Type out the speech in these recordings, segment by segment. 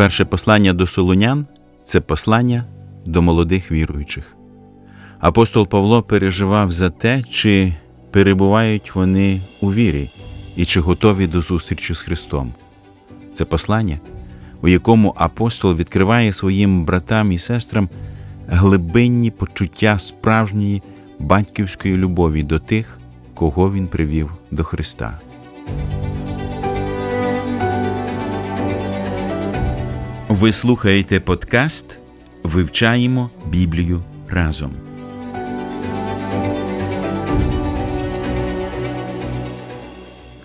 Перше послання до Солунян це послання до молодих віруючих. Апостол Павло переживав за те, чи перебувають вони у вірі і чи готові до зустрічі з Христом. Це послання, у якому апостол відкриває своїм братам і сестрам глибинні почуття справжньої батьківської любові до тих, кого він привів до Христа. Ви слухаєте подкаст Вивчаємо Біблію разом.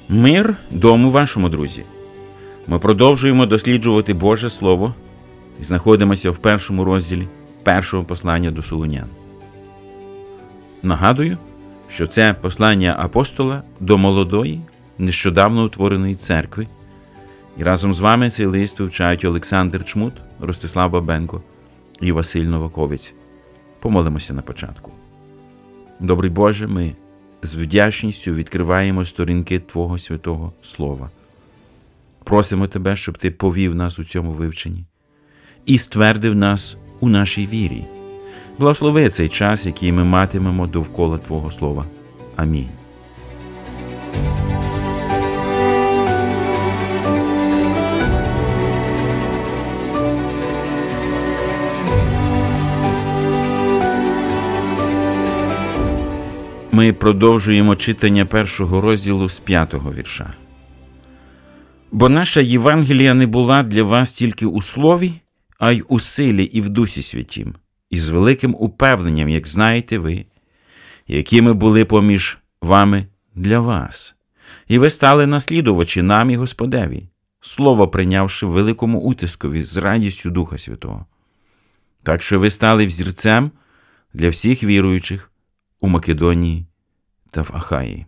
Мир дому вашому друзі. Ми продовжуємо досліджувати Боже Слово і знаходимося в першому розділі першого послання до Солунян. Нагадую, що це послання апостола до молодої, нещодавно утвореної церкви. І разом з вами цей лист вивчають Олександр Чмут, Ростислав Бабенко і Василь Новаковець. Помолимося на початку. Добрий Боже, ми з вдячністю відкриваємо сторінки Твого святого Слова. Просимо Тебе, щоб Ти повів нас у цьому вивченні і ствердив нас у нашій вірі. Благослови цей час, який ми матимемо довкола Твого Слова. Амінь. Ми продовжуємо читання першого розділу з п'ятого вірша. Бо наша Євангелія не була для вас тільки у слові, а й у силі і в Дусі Святім, і з великим упевненням, як знаєте ви, якими були поміж вами для вас, і ви стали наслідувачі нам і Господеві, слово прийнявши великому утискові з радістю Духа Святого. Так що ви стали взірцем для всіх віруючих у Македонії та в Ахаї.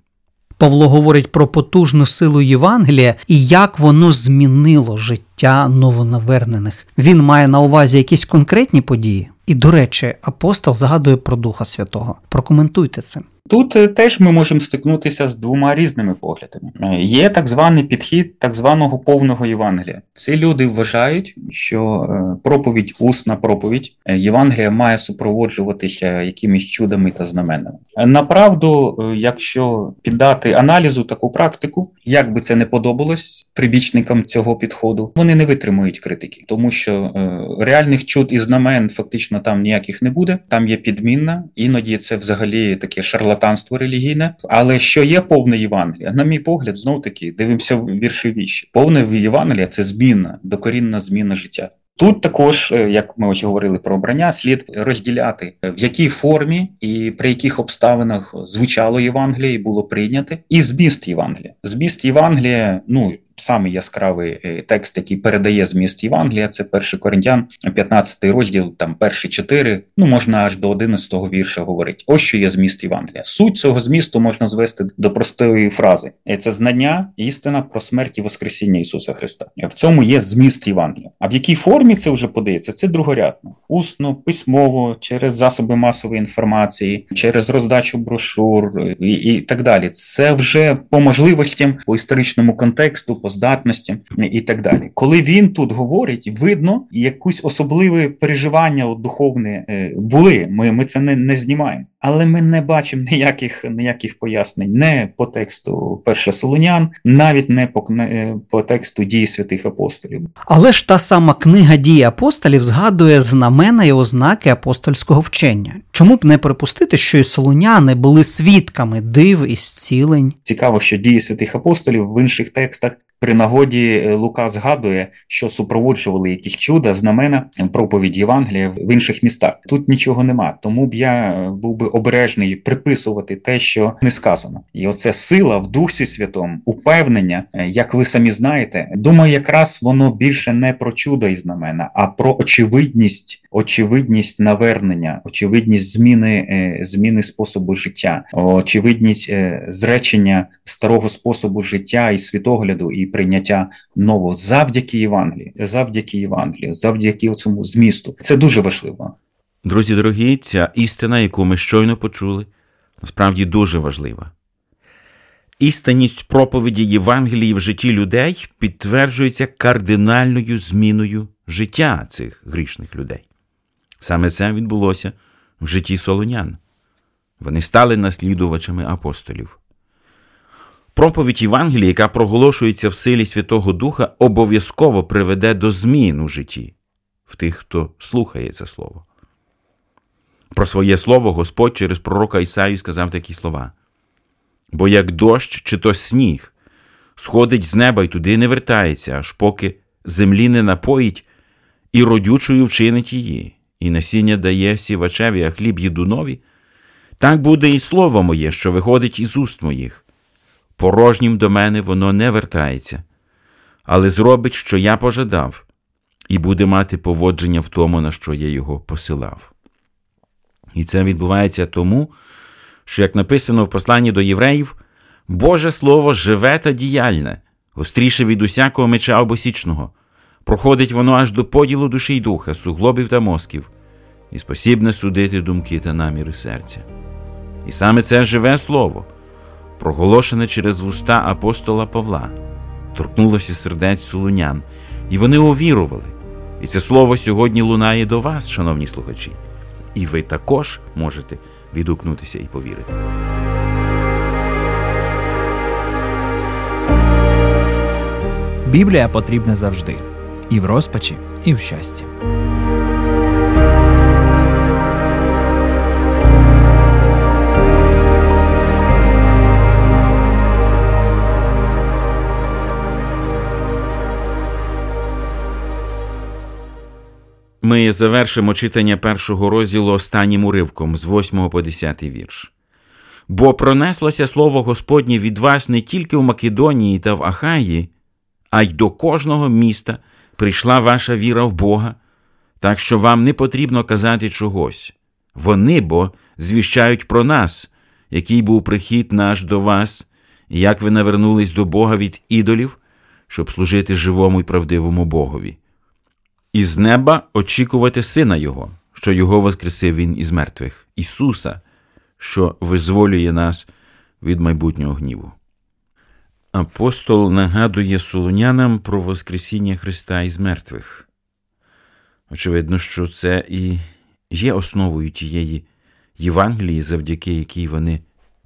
Павло говорить про потужну силу Євангелія і як воно змінило життя новонавернених. Він має на увазі якісь конкретні події. І, до речі, апостол згадує про Духа Святого. Прокоментуйте це. Тут е, теж ми можемо стикнутися з двома різними поглядами. Е, Є так званий підхід так званого повного Євангелія. Ці люди вважають, що е, проповідь, усна проповідь Євангелія має супроводжуватися якимись чудами та знаменами. Направду, якщо піддати аналізу таку практику, як би це не подобалось прибічникам цього підходу, вони не витримують критики, тому що реальних чуд і знамен фактично там ніяких не буде. Там є підмінна, іноді це взагалі таке шарлатанство шарлатанство релігійне, але що є повне Євангелія? На мій погляд, знов таки дивимося вірші віші. Повне Євангелія це зміна, докорінна зміна життя. Тут також, е, як ми ось говорили про обрання, слід розділяти в якій формі і при яких обставинах звучало Євангеліє і було прийняте, і зміст Євангелія. Зміст Євангелія, ну самий яскравий е, текст, який передає зміст Євангелія, це 1 Коринтян, 15 розділ, там перші чотири, ну можна аж до 11 вірша говорити. Ось що є зміст Євангелія. Суть цього змісту можна звести до простої фрази: це знання, істина про смерть і Воскресіння Ісуса Христа. В цьому є зміст Євангелія. А в якій формі це вже подається? Це другорядно, усно, письмово, через засоби масової інформації, через роздачу брошур і, і так далі. Це вже по можливостям по історичному контексту здатності і так далі. Коли він тут говорить, видно якусь особливе переживання духовне е, були. Ми ми це не, не знімаємо. Але ми не бачимо ніяких ніяких пояснень не по тексту перша Солонян, навіть не по не, по тексту дії святих апостолів. Але ж та сама книга дії апостолів згадує знамена і ознаки апостольського вчення. Чому б не припустити, що і солоняни були свідками див і зцілень? Цікаво, що дії святих апостолів в інших текстах при нагоді е, Лука згадує, що супроводжували якісь чуда, знамена проповідь Євангелія в інших містах. Тут нічого нема, тому б я е, був би обережний приписувати те, що не сказано, і оце сила в Дусі Святому, упевнення, е, як ви самі знаєте. Думаю, якраз воно більше не про чудо і знамена, а про очевидність, очевидність навернення, очевидність зміни зміни способу життя, очевидність зречення старого способу життя і світогляду і прийняття нового завдяки Євангелії, завдяки Євангелію, завдяки цьому змісту. Це дуже важливо. Друзі дорогі, ця істина, яку ми щойно почули, насправді дуже важлива. Істинність проповіді Євангелії в житті людей підтверджується кардинальною зміною життя цих грішних людей. Саме це відбулося в житті солонян. Вони стали наслідувачами апостолів. Проповідь Євангелії, яка проголошується в силі Святого Духа, обов'язково приведе до змін у житті в тих, хто слухає це слово. Про своє слово Господь через пророка Ісаю сказав такі слова. Бо як дощ чи то сніг сходить з неба й туди не вертається, аж поки землі не напоїть і родючою вчинить її, і насіння дає сівачеві, а хліб їдунові, так буде і слово моє, що виходить із уст моїх. Порожнім до мене воно не вертається, але зробить, що я пожадав, і буде мати поводження в тому, на що я його посилав. І це відбувається тому, що, як написано в посланні до євреїв, Боже Слово живе та діяльне, гостріше від усякого меча обосічного, проходить воно аж до поділу душі й духа, суглобів та мозків, і спосібне судити думки та наміри серця. І саме це живе слово, проголошене через вуста апостола Павла, торкнулося сердець сулунян, і вони увірували. І це слово сьогодні лунає до вас, шановні слухачі, і ви також можете відгукнутися і повірити. Біблія потрібна завжди і в розпачі, і в щасті. Ми завершимо читання першого розділу останнім уривком з 8 по 10 вірш. Бо пронеслося слово Господнє від вас не тільки в Македонії та в Ахаї, а й до кожного міста прийшла ваша віра в Бога, так що вам не потрібно казати чогось. Вони бо звіщають про нас, який був прихід наш до вас, і як ви навернулись до Бога від ідолів, щоб служити живому і правдивому Богові. Із неба очікувати Сина Його, що Його воскресив Він із мертвих, Ісуса, що визволює нас від майбутнього гніву. Апостол нагадує солонянам про Воскресіння Христа із мертвих. Очевидно, що це і є основою тієї Євангелії, завдяки якій вони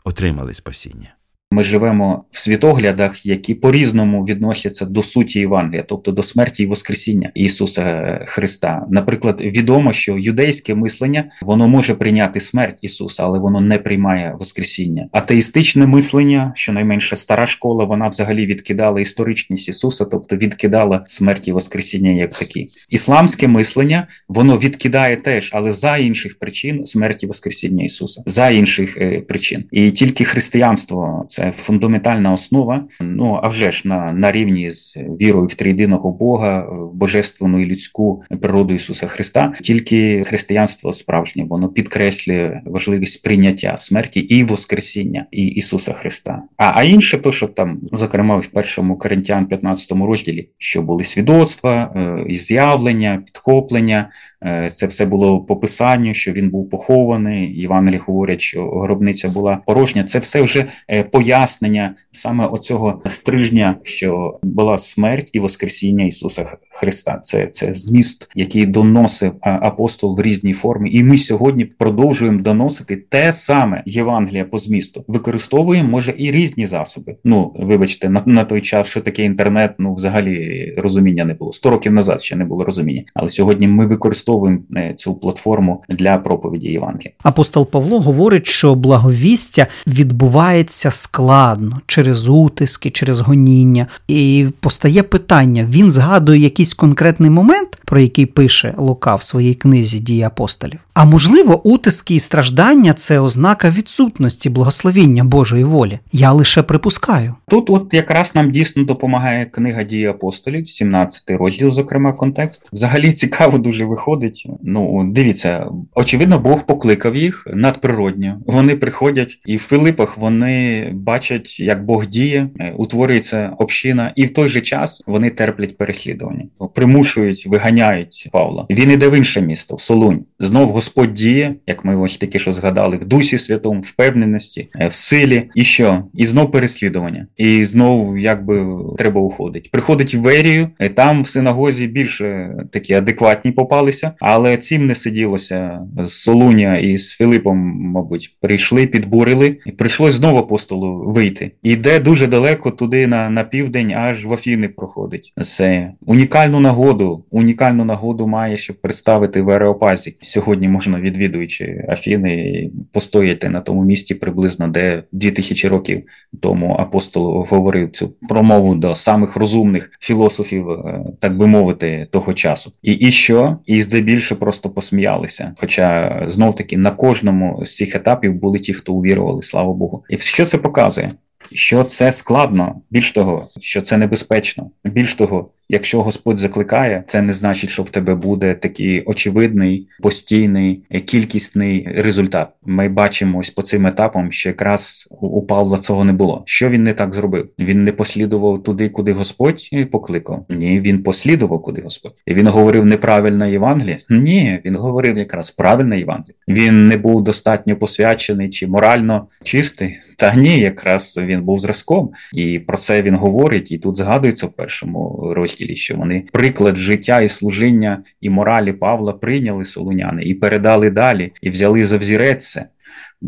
отримали спасіння. Ми живемо в світоглядах, які по-різному відносяться до суті Євангелія, тобто до смерті і Воскресіння Ісуса Христа. Наприклад, відомо, що юдейське мислення воно може прийняти смерть Ісуса, але воно не приймає Воскресіння. Атеїстичне мислення, щонайменше стара школа, вона взагалі відкидала історичність Ісуса, тобто відкидала смерть і Воскресіння як такі. Ісламське мислення воно відкидає теж, але за інших причин смерті Воскресіння Ісуса, за інших е, причин. І тільки християнство це це фундаментальна основа. Ну а вже ж на на рівні з вірою в трійдиного Бога, в божественну і людську природу Ісуса Христа. Тільки християнство справжнє воно підкреслює важливість прийняття смерті і Воскресіння і Ісуса Христа. А а інше, то що там, зокрема, в першому Коринтян 15 розділі, що були свідоцтва, е, з'явлення, підхоплення. Е, це все було по писанню, що він був похований. Євангелії говорять, що гробниця була порожня. Це все вже е, пояснення саме оцього стрижня, що була смерть і Воскресіння Ісуса Христа. Це це зміст, який доносив апостол в різній формі. І ми сьогодні продовжуємо доносити те саме Євангелія по змісту. Використовуємо може і різні засоби. Ну вибачте, на, на той час, що таке інтернет, ну взагалі розуміння не було. Сто років назад ще не було розуміння, але сьогодні ми використовуємо використовуємо е, цю платформу для проповіді Євангелія. Апостол Павло говорить, що благовістя відбувається складно через утиски, через гоніння, і постає питання: він згадує якийсь конкретний момент, про який пише Лука в своїй книзі дії апостолів. А можливо, утиски і страждання це ознака відсутності благословіння Божої волі. Я лише припускаю. Тут, от якраз нам дійсно допомагає книга дії апостолів, 17 розділ, зокрема, контекст. Взагалі цікаво дуже виходить. Ну, дивіться, очевидно, Бог покликав їх надприродньо. Вони приходять, і в Филипах вони бачать, як Бог діє, е, утворюється община, і в той же час вони терплять переслідування, примушують виганяти виганяють Павла. Він іде в інше місто, в Солунь. Знов Господь діє, як ми ось таки що згадали, в дусі святому, впевненості, е, в силі. І що? І знов переслідування. І знов якби треба уходить. Приходить в Верію, там в синагозі більше такі адекватні попалися, але цим не сиділося. З Солуня і з Філипом, мабуть, прийшли, підбурили, і прийшлось знову апостолу вийти. І йде дуже далеко туди на на південь, аж в Афіни проходить. Це унікальну нагоду, унікальну нагоду має, щоб представити в Ареопазі. Сьогодні можна, відвідуючи Афіни, постояти на тому місці приблизно, де 2000 років тому апостол говорив цю промову до самих розумних філософів, е, так би мовити, того часу. І і що? І здебільше просто посміялися. Хоча знов таки на кожному з цих етапів були ті, хто увірували, слава Богу. І що це показує? Що це складно, більш того, що це небезпечно, більш того, Якщо Господь закликає, це не значить, що в тебе буде такий очевидний, постійний, кількісний результат. Ми бачимо ось по цим етапам, що якраз у Павла цього не було. Що він не так зробив? Він не послідував туди, куди Господь покликав. Ні, він послідував, куди Господь. І він говорив неправильне Євангеліє. Ні, він говорив якраз правильне Євангеліє. Він не був достатньо посвячений чи морально чистий. Та ні, якраз він був зразком, і про це він говорить. І тут згадується в першому розділі апостолі, що вони приклад життя і служіння і моралі Павла прийняли солуняни і передали далі, і взяли за взірець це.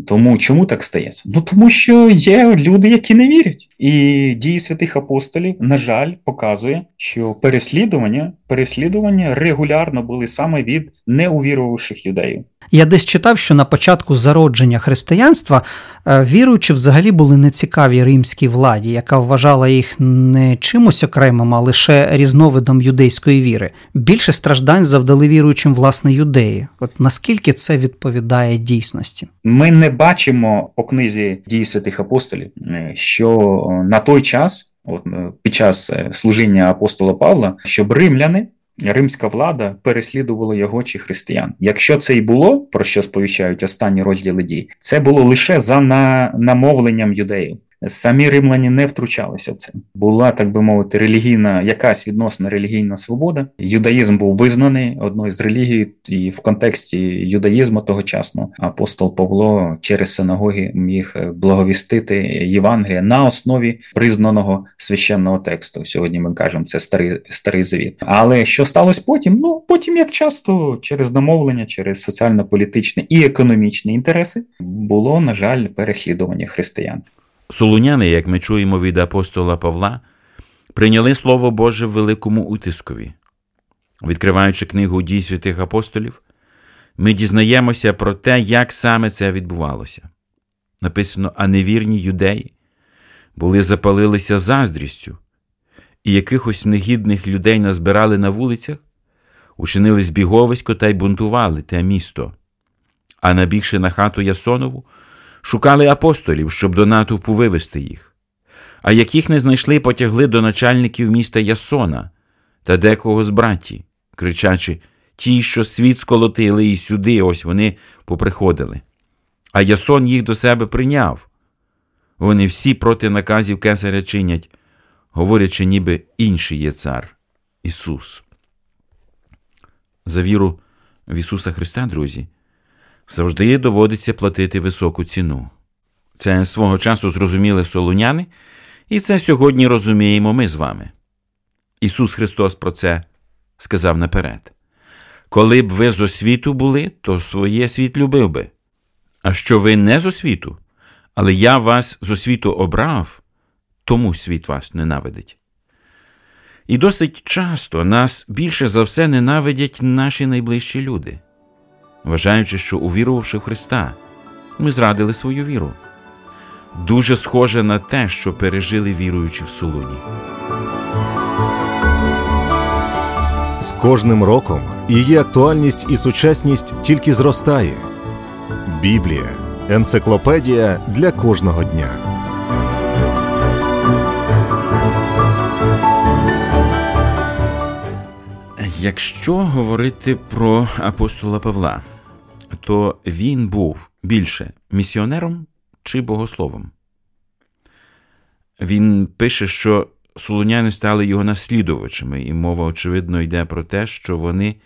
Тому чому так стається? Ну тому що є люди, які не вірять. І дії святих апостолів, на жаль, показує, що переслідування переслідування регулярно були саме від неувірувавших юдеїв. Я десь читав, що на початку зародження християнства е, віруючі взагалі були нецікаві римській владі, яка вважала їх не чимось окремим, а лише різновидом юдейської віри. Більше страждань завдали віруючим власне юдеї. От наскільки це відповідає дійсності? Ми не бачимо по книзі дії святих апостолів, е, що на той час. От е, під час служіння апостола Павла, щоб римляни римська влада переслідувала його чи християн. Якщо це і було, про що сповіщають останні розділи дій, це було лише за намовленням юдеїв. Самі римляні не втручалися в це. Була, так би мовити, релігійна, якась відносна релігійна свобода. Юдаїзм був визнаний одною з релігій, і в контексті юдаїзму тогочасно апостол Павло через синагоги міг е, благовістити Євангелія на основі признаного священного тексту. Сьогодні ми кажемо, це старий старий завіт. Але що сталося потім? Ну потім, як часто, через домовлення, через соціально-політичні і економічні інтереси було, на жаль, переслідування християн. Солуняни, як ми чуємо від апостола Павла, прийняли Слово Боже в великому утискові. Відкриваючи книгу дій святих апостолів, ми дізнаємося про те, як саме це відбувалося. Написано, а невірні юдеї були запалилися заздрістю, і якихось негідних людей назбирали на вулицях, учинили збіговисько та й бунтували те місто. А набігши на хату Ясонову, шукали апостолів, щоб до натовпу вивести їх, а яких не знайшли, потягли до начальників міста Ясона та декого з браті, кричачи ті, що світ сколотили, і сюди, ось вони поприходили. А Ясон їх до себе прийняв. Вони всі проти наказів кесаря чинять, говорячи, ніби інший є цар Ісус. За віру в Ісуса Христа, друзі, завжди доводиться платити високу ціну. Це свого часу зрозуміли солуняни, і це сьогодні розуміємо ми з вами. Ісус Христос про це сказав наперед. Коли б ви з освіту були, то своє світ любив би. А що ви не з освіту, але я вас з освіту обрав, тому світ вас ненавидить. І досить часто нас більше за все ненавидять наші найближчі люди вважаючи, що, увірувавши в Христа, ми зрадили свою віру. Дуже схоже на те, що пережили віруючи в Солуні. З кожним роком її актуальність і сучасність тільки зростає. Біблія енциклопедія для кожного дня. Якщо говорити про апостола Павла, то він був більше місіонером чи богословом. Він пише, що солоняни стали його наслідувачами, і мова, очевидно, йде про те, що вони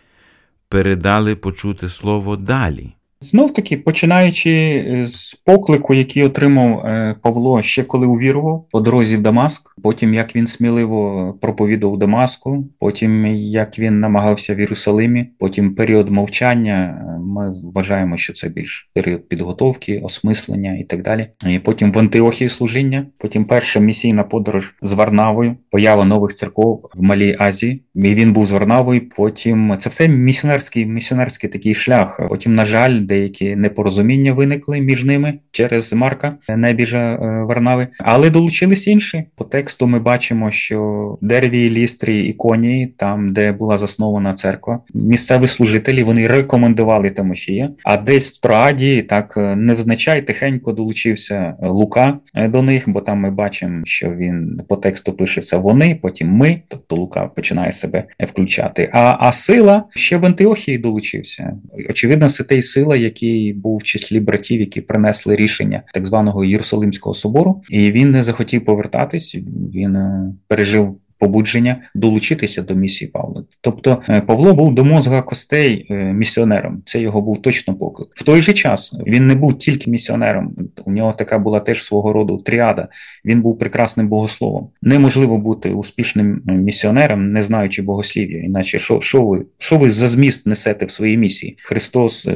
передали почути слово далі. Знов таки, починаючи е, з поклику, який отримав е, Павло ще коли увірував по дорозі в Дамаск, потім як він сміливо проповідав Дамаску, потім як він намагався в Єрусалимі, потім період мовчання. Е, ми вважаємо, що це більш період підготовки, осмислення і так далі. І Потім в Антиохії служіння, потім перша місійна подорож з Варнавою, поява нових церков в Малій Азії. І Він був з Варнавою. Потім це все місіонерський місіонерський такий шлях. Потім, на жаль деякі непорозуміння виникли між ними через Марка Небіжа е, Варнави, але долучились інші. По тексту ми бачимо, що Дерві, Лістрі і Коні, там де була заснована церква, місцеві служителі вони рекомендували Тимофія. А десь в Троаді так е, невзначай тихенько долучився Лука е, до них, бо там ми бачимо, що він по тексту пишеться вони, потім ми, тобто Лука починає себе включати. А а сила ще в Антиохії долучився. Очевидно, це сила, який був в числі братів, які принесли рішення так званого Єрусалимського собору, і він не захотів повертатись. Він е, пережив побудження долучитися до місії Павла. Тобто е, Павло був до мозга костей е, місіонером. Це його був точно поклик. В той же час він не був тільки місіонером. У нього така була теж свого роду тріада. Він був прекрасним богословом. Неможливо бути успішним е, місіонером, не знаючи богослів'я. Іначе що що ви що ви за зміст несете в своїй місії? Христос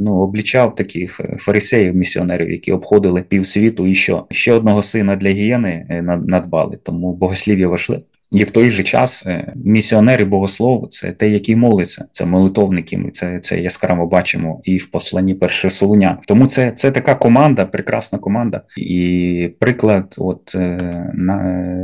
ну облічав таких фарисеїв, місіонерів, які обходили півсвіту, і що ще одного сина для гієни надбали. Тому богослів'я важливе. І в той же час е, місіонери богослову це те, які молиться, це молитовники. Ми це це яскраво бачимо і в посланні перше Солоня. Тому це це така команда, прекрасна команда, і приклад, от е, на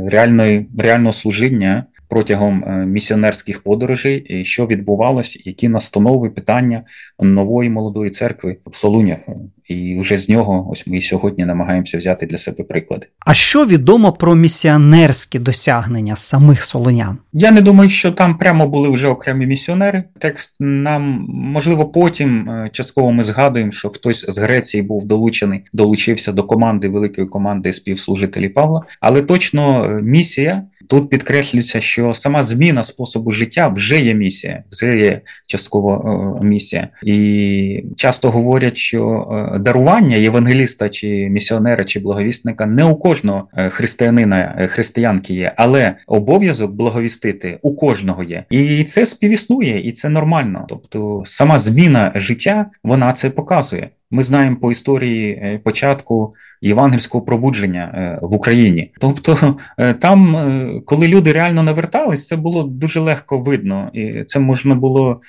реальної реального служіння протягом е, місіонерських подорожей, що відбувалось, які настанови питання нової молодої церкви в Солунях. І вже з нього ось ми сьогодні намагаємося взяти для себе приклади. А що відомо про місіонерські досягнення самих солонян? Я не думаю, що там прямо були вже окремі місіонери. Текст нам можливо потім е, частково ми згадуємо, що хтось з Греції був долучений, долучився до команди великої команди співслужителів Павла, але точно е, місія Тут підкреслюється, що сама зміна способу життя вже є місія, вже є частково е, місія. І часто говорять, що е, дарування євангеліста чи місіонера чи благовісника не у кожного е, християнина, християнки є, але обов'язок благовістити у кожного є. І це співіснує, і це нормально. Тобто сама зміна життя вона це показує. Ми знаємо по історії початку євангельського пробудження е, в Україні. Тобто е, там, е, коли люди реально навертались, це було дуже легко видно, і це можна було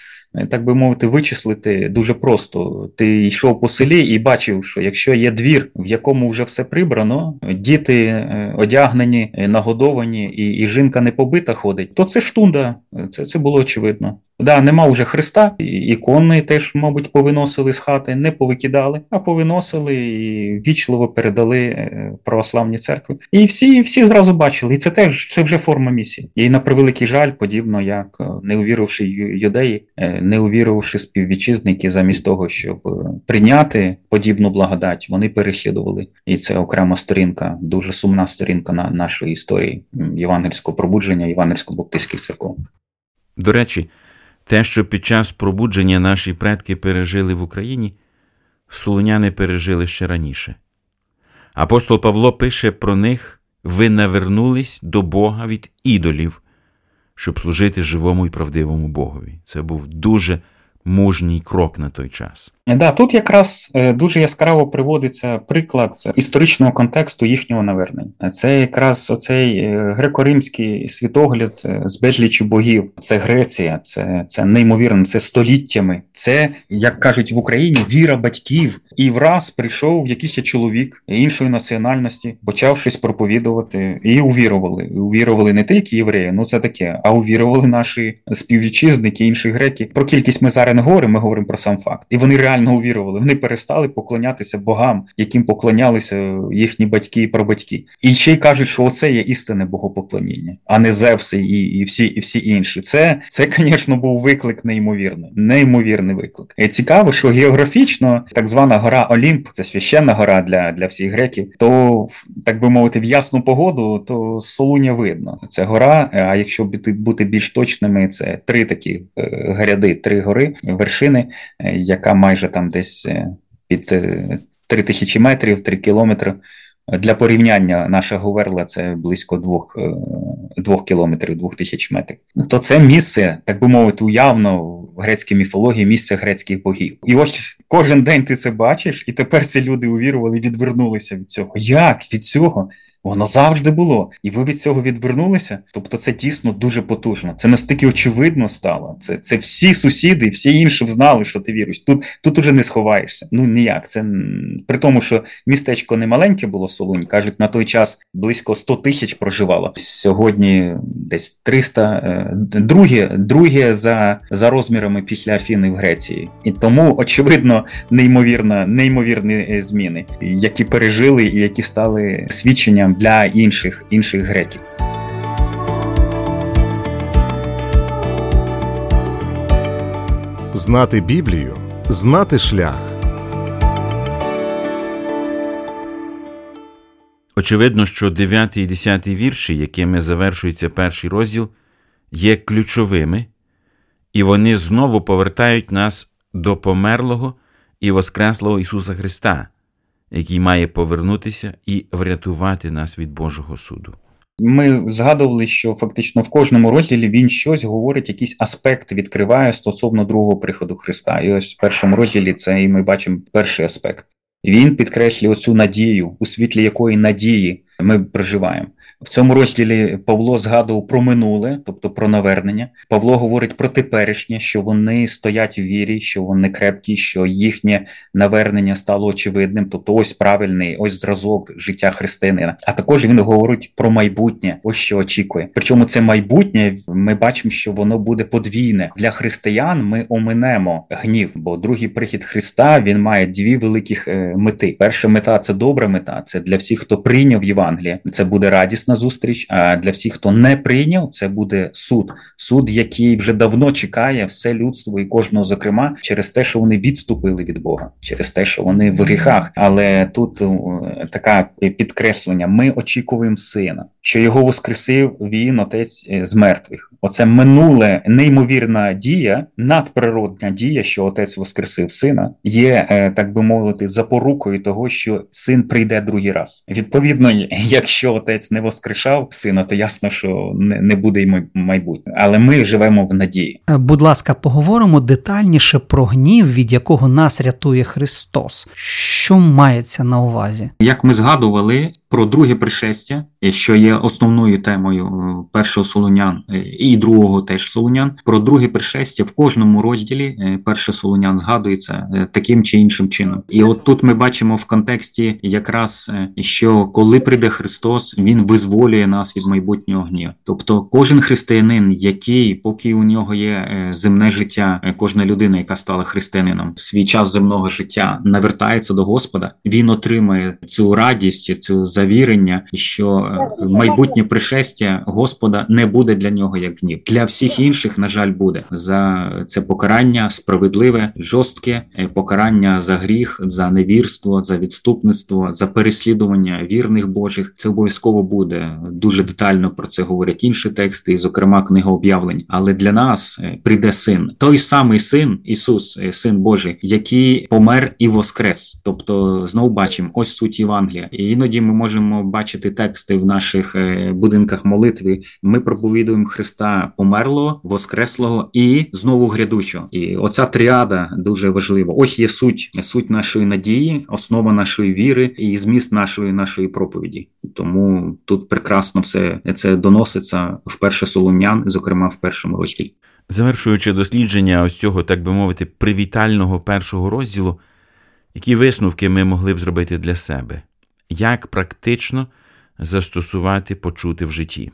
так би мовити, вичислити дуже просто. Ти йшов по селі і бачив, що якщо є двір, в якому вже все прибрано, діти одягнені, нагодовані, і і жінка не побита ходить, то це штунда, це це було очевидно. Да, нема вже Христа, ікони теж, мабуть, повиносили з хати, не повикидали, а повиносили і вічливо передали е, православні церкви. І всі всі зразу бачили, і це теж це вже форма місії. І на превеликий жаль, подібно як е, не увіривши юдеї, е, не увіривши співвітчизники, замість того, щоб прийняти подібну благодать, вони переслідували. І це окрема сторінка, дуже сумна сторінка на нашої історії євангельського пробудження, євангельсько-баптистських церков. До речі. Те, що під час пробудження наші предки пережили в Україні, солоняни пережили ще раніше. Апостол Павло пише про них: ви навернулись до Бога від ідолів, щоб служити живому і правдивому Богові. Це був дуже мужній крок на той час. Да, тут якраз е, дуже яскраво приводиться приклад історичного контексту їхнього навернення. Це якраз оцей е, греко-римський світогляд е, з безлічі богів. Це Греція, це це неймовірно, це століттями. Це як кажуть в Україні віра батьків. І враз прийшов якийсь чоловік іншої національності, почав щось проповідувати, і увірували. Увірували не тільки євреї, ну це таке, а увірували наші співвітчизники, інші греки. Про кількість ми зараз не говоримо, ми говоримо про сам факт. І вони реально реально увірували. Вони перестали поклонятися богам, яким поклонялися їхні батьки і прабатьки. І ще й кажуть, що оце є істинне богопоклоніння, а не Зевси і і, всі і всі інші. Це, це, звісно, був виклик неймовірний. Неймовірний виклик. І цікаво, що географічно так звана гора Олімп, це священна гора для для всіх греків, то так би мовити, в ясну погоду, то Солуня видно. Це гора. А якщо бути більш точними, це три такі е, гряди, три гори, вершини, е, яка майже там десь е, під три тисячі метрів, три кілометри. Для порівняння наша Говерла це близько двох двох кілометрів, двох тисяч метрів. То це місце, так би мовити, уявно в грецькій міфології місце грецьких богів. І ось кожен день ти це бачиш, і тепер ці люди увірували, відвернулися від цього. Як від цього? Воно завжди було, і ви від цього відвернулися. Тобто, це дійсно дуже потужно. Це настільки очевидно стало. Це це всі сусіди, всі інші знали, що ти віруєш. Тут тут уже не сховаєшся. Ну ніяк. Це при тому, що містечко не маленьке було Солунь. кажуть, на той час близько 100 тисяч проживало. Сьогодні десь 300, е, друге, друге за за розмірами після Афіни в Греції. І тому очевидно неймовірно, неймовірні е, зміни, які пережили і які стали свідченням для інших, інших греків. Знати Біблію, знати шлях. Очевидно, що 9 і 10 вірші, якими завершується перший розділ, є ключовими, і вони знову повертають нас до померлого і воскреслого Ісуса Христа, який має повернутися і врятувати нас від Божого суду. Ми згадували, що фактично в кожному розділі він щось говорить, якийсь аспект відкриває стосовно другого приходу Христа. І ось в першому розділі це і ми бачимо перший аспект. Він підкреслює оцю надію, у світлі якої надії ми проживаємо. В цьому розділі Павло згадував про минуле, тобто про навернення. Павло говорить про теперішнє, що вони стоять в вірі, що вони крепкі, що їхнє навернення стало очевидним. Тобто, ось правильний, ось зразок життя християнина. А також він говорить про майбутнє, ось що очікує. Причому це майбутнє ми бачимо, що воно буде подвійне для християн. Ми оминемо гнів, бо другий прихід Христа він має дві великих е, мети. Перша мета це добра мета. Це для всіх, хто прийняв Євангеліє. Це буде радість зустріч. А для всіх, хто не прийняв, це буде суд. Суд, який вже давно чекає все людство і кожного, зокрема, через те, що вони відступили від Бога, через те, що вони в гріхах. Але тут таке підкреслення: ми очікуємо сина, що його воскресив він, отець е, з мертвих. Оце минуле неймовірна дія, надприродна дія, що отець воскресив сина, є е, так би мовити, запорукою того, що син прийде другий раз. Відповідно, якщо отець не воскрешав сина, то ясно, що не не буде й майбутнє. Але ми живемо в надії. Е, будь ласка, поговоримо детальніше про гнів, від якого нас рятує Христос. Що мається на увазі? Як ми згадували про друге пришестя, що є основною темою е, першого солонян е, і другого теж солонян. Про друге пришестя в кожному розділі перше солонян згадується таким чи іншим чином. І от тут ми бачимо в контексті якраз що коли прийде Христос, він визволює нас від майбутнього гніву. Тобто, кожен християнин, який, поки у нього є е, земне життя, е, кожна людина, яка стала християнином, свій час земного життя навертається до Господа, він отримає цю радість, цю завірення, що е, майбутнє пришестя Господа не буде для нього як гнів. Для всіх інших, на жаль, буде за це покарання справедливе, жорстке покарання за гріх, за невірство, за відступництво, за переслідування вірних Божих. Це обов'язково буде дуже детально про це говорять інші тексти, і, зокрема, книга об'явлень. Але для нас е, прийде син, той самий син, Ісус, е, син Божий, який помер і воскрес. Тобто, знову бачимо ось суть Євангелія. І іноді ми можемо бачити тексти в наших е, будинках молитви. Ми проповідуємо Христа померлого, воскреслого і знову грядучого. І оця тріада дуже важлива. Ось є суть, суть нашої надії, основа нашої віри і зміст нашої нашої проповіді. Тому тут прекрасно все це доноситься в перше солом'ян, зокрема в першому розділі. Завершуючи дослідження ось цього, так би мовити, привітального першого розділу, які висновки ми могли б зробити для себе, як практично застосувати почути в житті.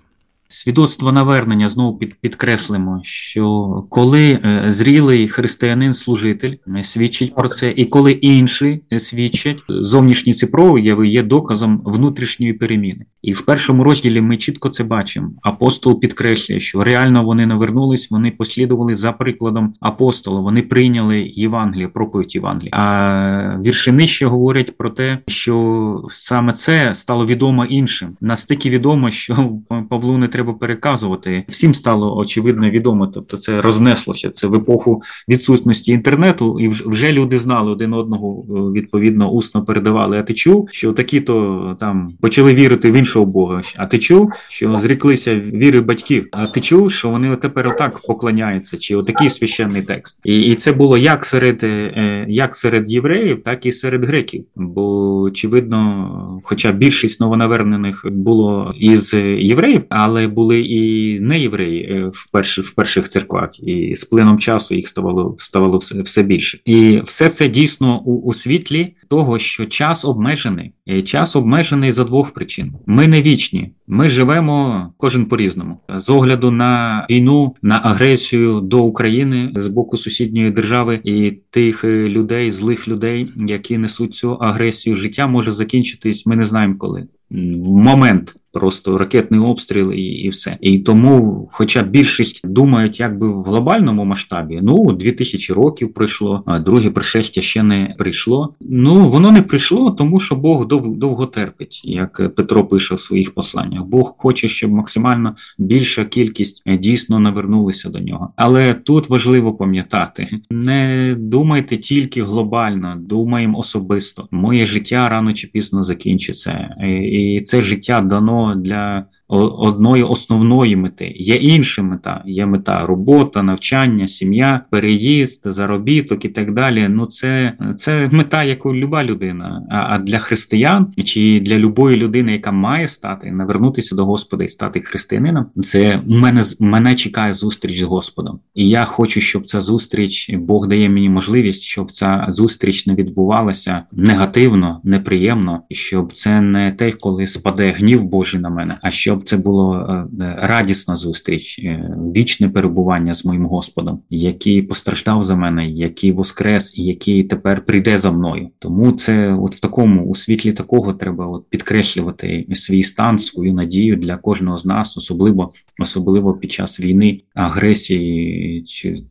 Свідоцтво навернення знову під, підкреслимо, що коли е, зрілий християнин-служитель е, свідчить про це, і коли інші свідчать, зовнішні ці прояви є доказом внутрішньої переміни. І в першому розділі ми чітко це бачимо. Апостол підкреслює, що реально вони навернулись, вони послідували за прикладом апостола, вони прийняли Євангеліє, проповідь Євангелія. А вірші нижче говорять про те, що саме це стало відомо іншим. Настільки відомо, що Павлу не треба переказувати. Всім стало очевидно відомо. Тобто, це рознеслося. Це в епоху відсутності інтернету, і вже люди знали один одного відповідно усно передавали. А ти чув, що такі-то там почали вірити в іншого Бога. А ти чув, що зріклися віри батьків? А ти чув, що вони тепер отак поклоняються, чи отакий священний текст? І і це було як серед е, як серед євреїв, так і серед греків. Бо очевидно, хоча більшість новонавернених було із євреїв, але були і не євреї е, в перших в перших церквах, і з плином часу їх ставало ставало все, все більше. І все це дійсно у, у світлі того, що час обмежений. Час обмежений за двох причин. Ми не вічні, ми живемо кожен по різному з огляду на війну, на агресію до України з боку сусідньої держави і тих е, людей, злих людей, які несуть цю агресію. Життя може закінчитись. Ми не знаємо коли. Момент просто ракетний обстріл і і все. І тому, хоча більшість думають, якби в глобальному масштабі, ну 2000 років пройшло, а друге пришестя ще не прийшло. Ну воно не прийшло, тому що Бог дов, довго терпить, як Петро пише в своїх посланнях. Бог хоче, щоб максимально більша кількість е, дійсно навернулися до нього. Але тут важливо пам'ятати: не думайте тільки глобально, думаємо особисто. Моє життя рано чи пізно закінчиться, і це життя дано для одної основної мети. Є інша мета, є мета робота, навчання, сім'я, переїзд, заробіток і так далі. Ну це це мета, яку люба людина. А а для християн чи для любої людини, яка має стати, навернутися до Господа і стати християнином, це мене мене чекає зустріч з Господом. І я хочу, щоб ця зустріч Бог дає мені можливість, щоб ця зустріч не відбувалася негативно, неприємно, і щоб це не те, коли спаде гнів Божий на мене, а щоб це було е, радісна зустріч, е, вічне перебування з моїм Господом, який постраждав за мене, який воскрес і який тепер прийде за мною. Тому це, от в такому, у світлі такого, треба от підкреслювати свій стан, свою надію для кожного з нас, особливо особливо під час війни, агресії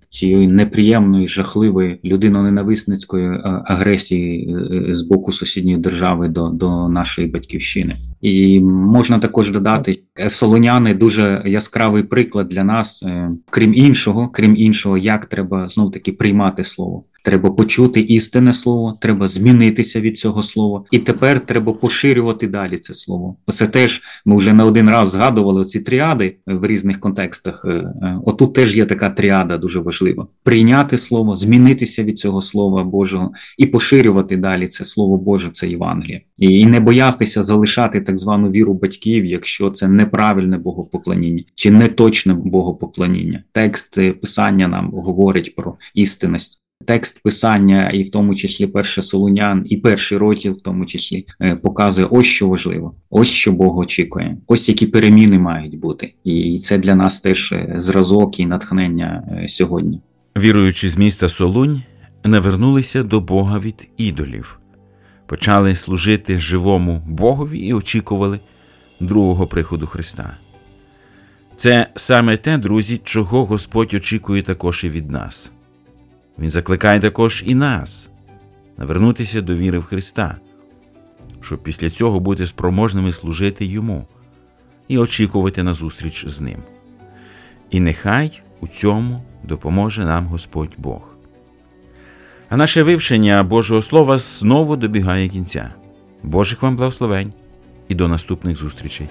цієї неприємної, жахливої людино-ненависницької е, агресії з боку сусідньої держави до, до нашої батьківщини. І можна також додати, солоняни дуже яскравий приклад для нас, е, крім іншого, крім іншого, як треба знов таки приймати слово. Треба почути істинне слово, треба змінитися від цього слова, і тепер треба поширювати далі це слово. Оце теж ми вже не один раз згадували ці тріади в різних контекстах. Е, е, отут теж є така тріада дуже важлива: прийняти слово, змінитися від цього слова Божого і поширювати далі це слово Боже, це Євангеліє, і не боятися залишати так звану віру батьків, якщо це неправильне богопоклоніння чи неточне богопоклоніння. Текст писання нам говорить про істинність. Текст писання, і в тому числі перше Солунян, і перший розділ, в тому числі, е, показує ось що важливо, ось що Бог очікує, ось які переміни мають бути, і це для нас теж е, зразок і натхнення е, сьогодні. Віруючи з міста Солунь, навернулися до Бога від ідолів, почали служити живому Богові і очікували другого приходу Христа. Це саме те, друзі, чого Господь очікує також і від нас. Він закликає також і нас навернутися до віри в Христа, щоб після цього бути спроможними служити Йому і очікувати на зустріч з Ним. І нехай у цьому допоможе нам Господь Бог. А наше вивчення Божого Слова знову добігає кінця. Божих вам благословень і до наступних зустрічей.